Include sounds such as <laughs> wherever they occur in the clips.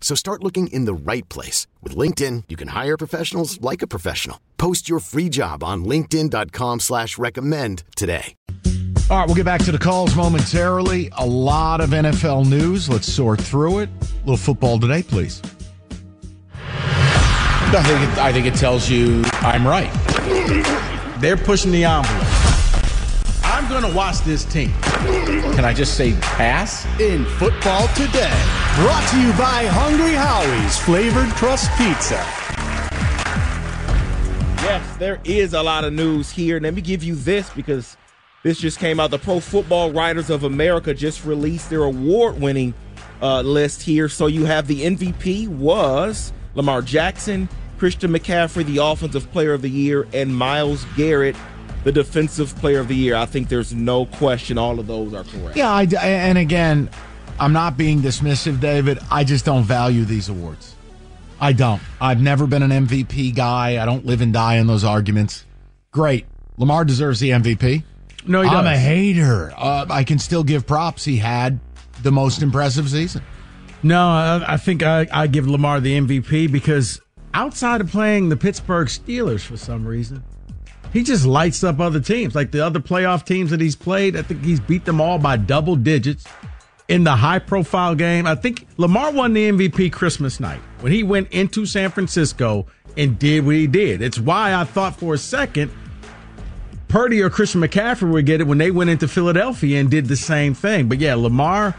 So start looking in the right place. With LinkedIn, you can hire professionals like a professional. Post your free job on linkedin.com slash recommend today. All right, we'll get back to the calls momentarily. A lot of NFL news. Let's sort through it. A little football today, please. I think it, I think it tells you I'm right. They're pushing the envelope. I'm going to watch this team. Can I just say pass? In football today, brought to you by Hungry Howie's Flavored Crust Pizza. Yes, there is a lot of news here. Let me give you this because this just came out. The Pro Football Writers of America just released their award-winning uh, list here. So you have the MVP was Lamar Jackson, Christian McCaffrey, the Offensive Player of the Year, and Myles Garrett, the Defensive Player of the Year. I think there's no question all of those are correct. Yeah, I, and again, I'm not being dismissive, David. I just don't value these awards. I don't. I've never been an MVP guy. I don't live and die in those arguments. Great. Lamar deserves the MVP. No, he doesn't. I'm does. a hater. Uh, I can still give props. He had the most impressive season. No, I, I think I, I give Lamar the MVP because outside of playing the Pittsburgh Steelers for some reason, he just lights up other teams. Like the other playoff teams that he's played, I think he's beat them all by double digits in the high profile game. I think Lamar won the MVP Christmas night when he went into San Francisco and did what he did. It's why I thought for a second Purdy or Christian McCaffrey would get it when they went into Philadelphia and did the same thing. But yeah, Lamar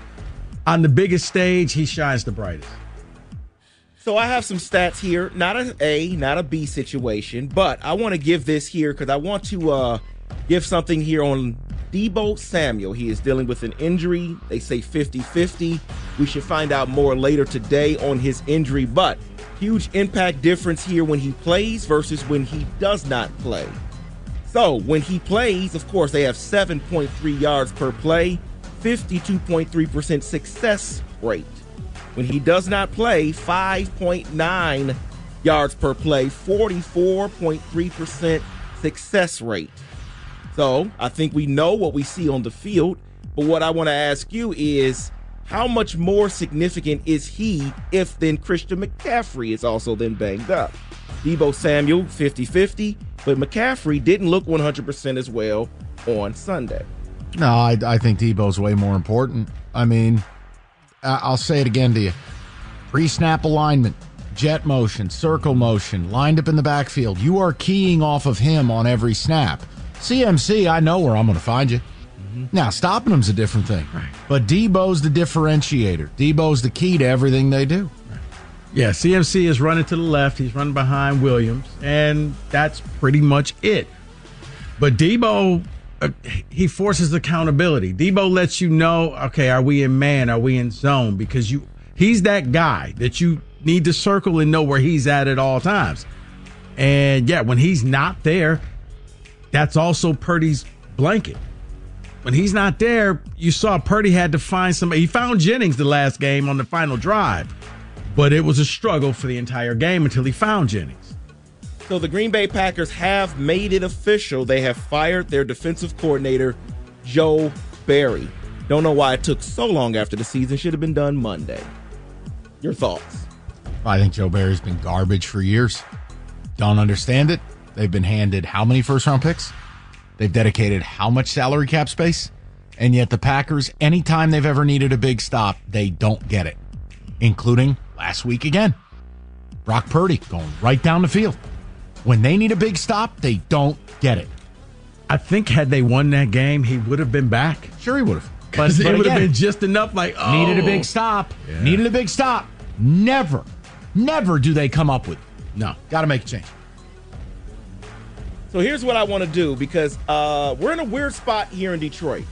on the biggest stage, he shines the brightest. So I have some stats here, not a A, not a B situation, but I want to give this here because I want to uh, give something here on Deebo Samuel. He is dealing with an injury. They say 50 50. We should find out more later today on his injury, but huge impact difference here when he plays versus when he does not play. So when he plays, of course, they have 7.3 yards per play, 52.3% success rate. When he does not play, 5.9 yards per play, 44.3% success rate. So I think we know what we see on the field, but what I want to ask you is how much more significant is he if then Christian McCaffrey is also then banged up? Deebo Samuel, 50 50, but McCaffrey didn't look 100% as well on Sunday. No, I, I think Deebo's way more important. I mean, I'll say it again to you pre snap alignment, jet motion, circle motion, lined up in the backfield. You are keying off of him on every snap. CMC, I know where I'm going to find you. Mm-hmm. Now, stopping him's a different thing. But Deebo's the differentiator. Deebo's the key to everything they do. Yeah, CMC is running to the left. He's running behind Williams, and that's pretty much it. But Deebo, uh, he forces accountability. Deebo lets you know, okay, are we in man? Are we in zone? Because you, he's that guy that you need to circle and know where he's at at all times. And yeah, when he's not there, that's also Purdy's blanket. When he's not there, you saw Purdy had to find somebody. He found Jennings the last game on the final drive, but it was a struggle for the entire game until he found Jennings. So the Green Bay Packers have made it official. They have fired their defensive coordinator, Joe Barry. Don't know why it took so long after the season. Should have been done Monday. Your thoughts? I think Joe Barry's been garbage for years. Don't understand it. They've been handed how many first round picks? They've dedicated how much salary cap space? And yet the Packers, anytime they've ever needed a big stop, they don't get it, including last week again. Brock Purdy going right down the field. When they need a big stop, they don't get it. I think had they won that game, he would have been back. Sure, he would have. <laughs> But, it would have been just enough. Like oh. needed a big stop. Yeah. Needed a big stop. Never, never do they come up with. It. No, got to make a change. So here's what I want to do because uh, we're in a weird spot here in Detroit.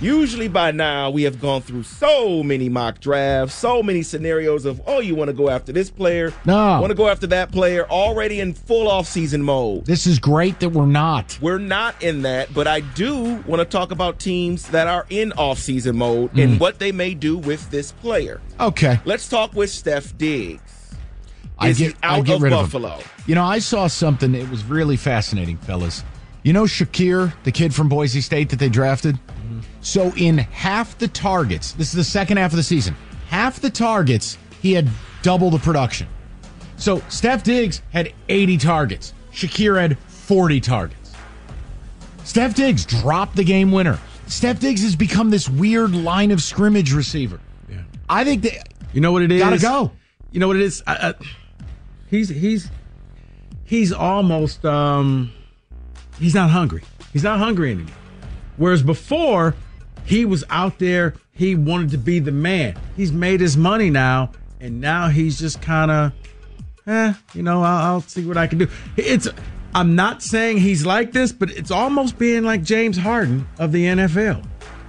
Usually by now we have gone through so many mock drafts, so many scenarios of oh you want to go after this player, no, want to go after that player, already in full off season mode. This is great that we're not. We're not in that, but I do want to talk about teams that are in off season mode mm. and what they may do with this player. Okay, let's talk with Steph Diggs. I get, out I get of rid Buffalo. Of him. You know, I saw something. It was really fascinating, fellas. You know Shakir, the kid from Boise State that they drafted? Mm-hmm. So in half the targets, this is the second half of the season, half the targets, he had double the production. So Steph Diggs had 80 targets. Shakir had 40 targets. Steph Diggs dropped the game winner. Steph Diggs has become this weird line of scrimmage receiver. Yeah. I think that you know what it is. Gotta go. You know what it is. I, I, he's he's he's almost um he's not hungry. He's not hungry anymore. Whereas before, he was out there, he wanted to be the man. He's made his money now, and now he's just kind of, eh, you know, I'll, I'll, see what I can do. It's, I'm not saying he's like this, but it's almost being like James Harden of the NFL.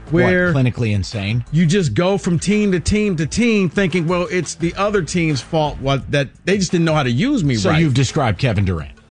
Where what, clinically insane. You just go from team to team to team thinking, well, it's the other team's fault what that they just didn't know how to use me so right. you've described Kevin Durant.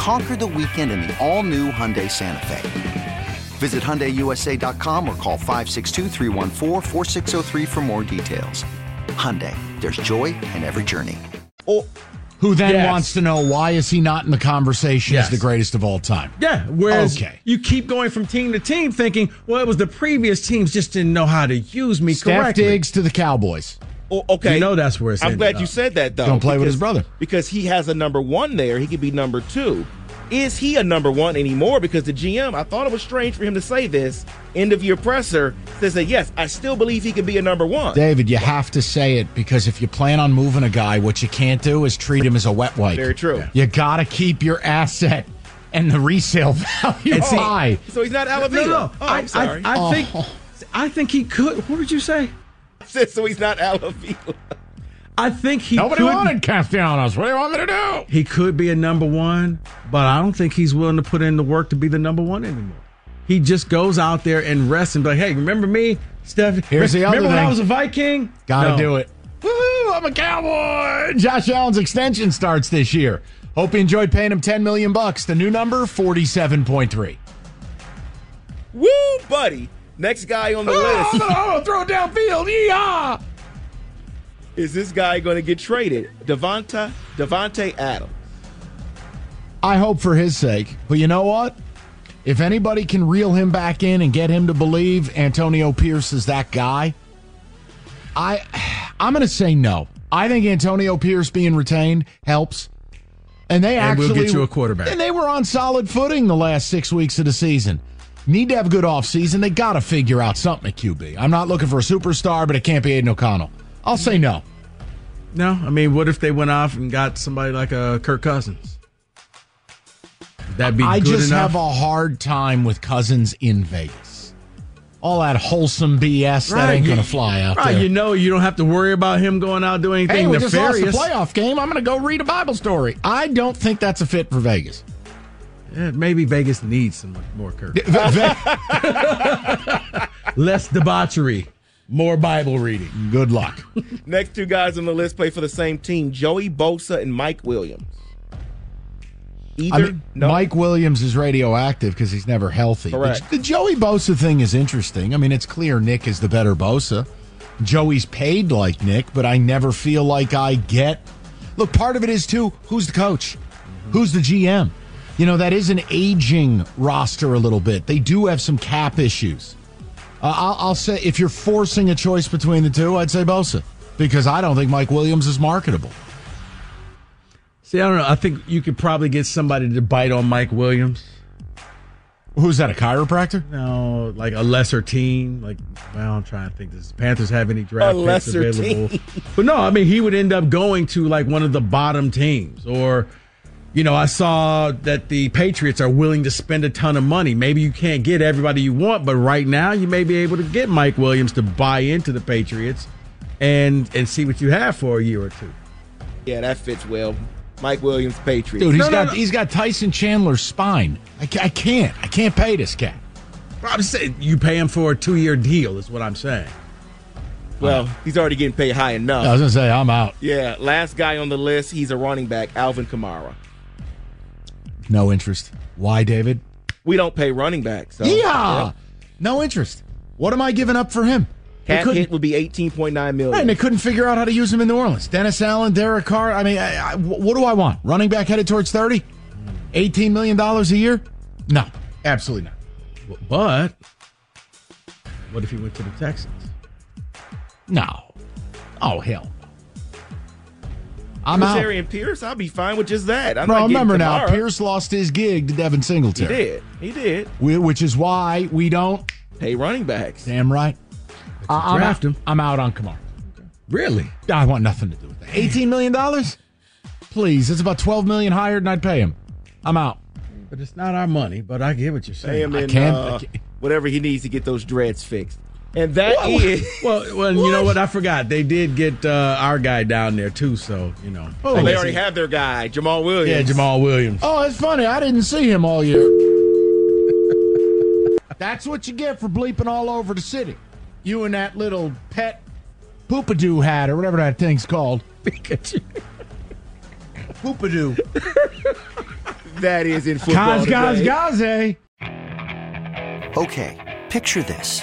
Conquer the weekend in the all-new Hyundai Santa Fe. Visit HyundaiUSA.com or call 562 for more details. Hyundai, there's joy in every journey. Oh, who then yes. wants to know why is he not in the conversation yes. as the greatest of all time? Yeah, whereas okay. you keep going from team to team thinking, well, it was the previous teams just didn't know how to use me Steph correctly. Diggs to the Cowboys. Oh, okay. You know that's where it's I'm glad up. you said that, though. Don't play because, with his brother. Because he has a number one there. He could be number two. Is he a number one anymore? Because the GM, I thought it was strange for him to say this. End of year presser says that, yes, I still believe he can be a number one. David, you have to say it because if you plan on moving a guy, what you can't do is treat him as a wet wipe. Very true. You got to keep your asset and the resale <laughs> value and see, high. So he's not Alavila. No, no. Oh, I'm sorry. I, I, I think, oh. I think he could. What did you say? So he's not Alavila. I think he Nobody could, wanted Castellanos. What do you want me to do? He could be a number one, but I don't think he's willing to put in the work to be the number one anymore. He just goes out there and rests and be like, hey, remember me, Steph? Here's the other one. Remember thing. when I was a Viking? Gotta no. do it. Woohoo, I'm a cowboy. Josh Allen's extension starts this year. Hope you enjoyed paying him 10 million bucks. The new number, 47.3. Woo, buddy. Next guy on the oh, list. I'm gonna, I'm gonna throw it downfield. Yeehaw! is this guy going to get traded? Devonta Davante Adams. I hope for his sake. But you know what? If anybody can reel him back in and get him to believe Antonio Pierce is that guy, I I'm going to say no. I think Antonio Pierce being retained helps. And they And we'll actually get you a quarterback. And they were on solid footing the last 6 weeks of the season. Need to have a good offseason. They got to figure out something at QB. I'm not looking for a superstar, but it can't be Aidan O'Connell. I'll say no. No, I mean, what if they went off and got somebody like a Kirk Cousins? That'd be I good just enough? have a hard time with Cousins in Vegas. All that wholesome BS that ain't going to fly out right, there. You know, you don't have to worry about him going out doing anything hey, we just lost the playoff game. I'm going to go read a Bible story. I don't think that's a fit for Vegas. Yeah, maybe Vegas needs some more Kirk. <laughs> Ve- Ve- <laughs> Less debauchery, more Bible reading. Good luck. <laughs> Next two guys on the list play for the same team: Joey Bosa and Mike Williams. Either I mean, no. Mike Williams is radioactive because he's never healthy. Correct. The, the Joey Bosa thing is interesting. I mean, it's clear Nick is the better Bosa. Joey's paid like Nick, but I never feel like I get. Look, part of it is too who's the coach? Who's the GM? You know, that is an aging roster a little bit. They do have some cap issues. Uh, I'll, I'll say if you're forcing a choice between the two, I'd say Bosa because I don't think Mike Williams is marketable. See, I don't know. I think you could probably get somebody to bite on Mike Williams. Who's that? A chiropractor? No, like a lesser team. Like, well, I'm trying to think. Does the Panthers have any draft A picks lesser available? team. But no, I mean, he would end up going to like one of the bottom teams, or you know, I saw that the Patriots are willing to spend a ton of money. Maybe you can't get everybody you want, but right now you may be able to get Mike Williams to buy into the Patriots and and see what you have for a year or two. yeah, that fits well. Mike Williams, Patriots. Dude, he's No, no, got no. he's got Tyson Chandler's spine. I, I can't. I can't pay this cat. I'm saying you pay him for a two year deal, is what I'm saying. well, he's already getting paid high enough. I was gonna say I'm out. Yeah, last guy on the list, he's a running back, Alvin Kamara. No interest. Why, David? We don't pay running backs. So, yeah. No interest. What am I giving up for him? They Cap hit would be 18.9 million. right, and they couldn't figure out how to use him in New Orleans. Dennis Allen, Derek Carr. I mean, I, I, what do I want? Running back headed towards 30? $18 million a year? No, absolutely not. But what if he went to the Texans? No. Oh, hell no. I'm out. Rosarian Pierce, I'll be fine with just that. I'm Bro, not remember now, Pierce lost his gig to Devin Singleton. He Singletary. did. He did. Whi- Which is why we don't. Pay running backs. Damn right. I- I'm, draft out, him. I'm out on Kamara. Really? I want nothing to do with that. $18 million? Please. It's about 12 million higher than I'd pay him. I'm out. But it's not our money. But I get what you're Pay saying. him I in can't- uh, I can't- whatever he needs to get those dreads fixed. And that is Well, well, you know what? I forgot they did get uh, our guy down there too. So you know, Oh, they already he- have their guy, Jamaal Williams. yeah, Jamaal Williams. Oh, it's funny. I didn't see him all year. That's what you get for bleeping all over the city. You and that little pet poopadoo hat or whatever that thing's called. Pikachu. <laughs> Poopadoo. That is in football. Kaz, Gaz, today. Gaze. Okay, picture this.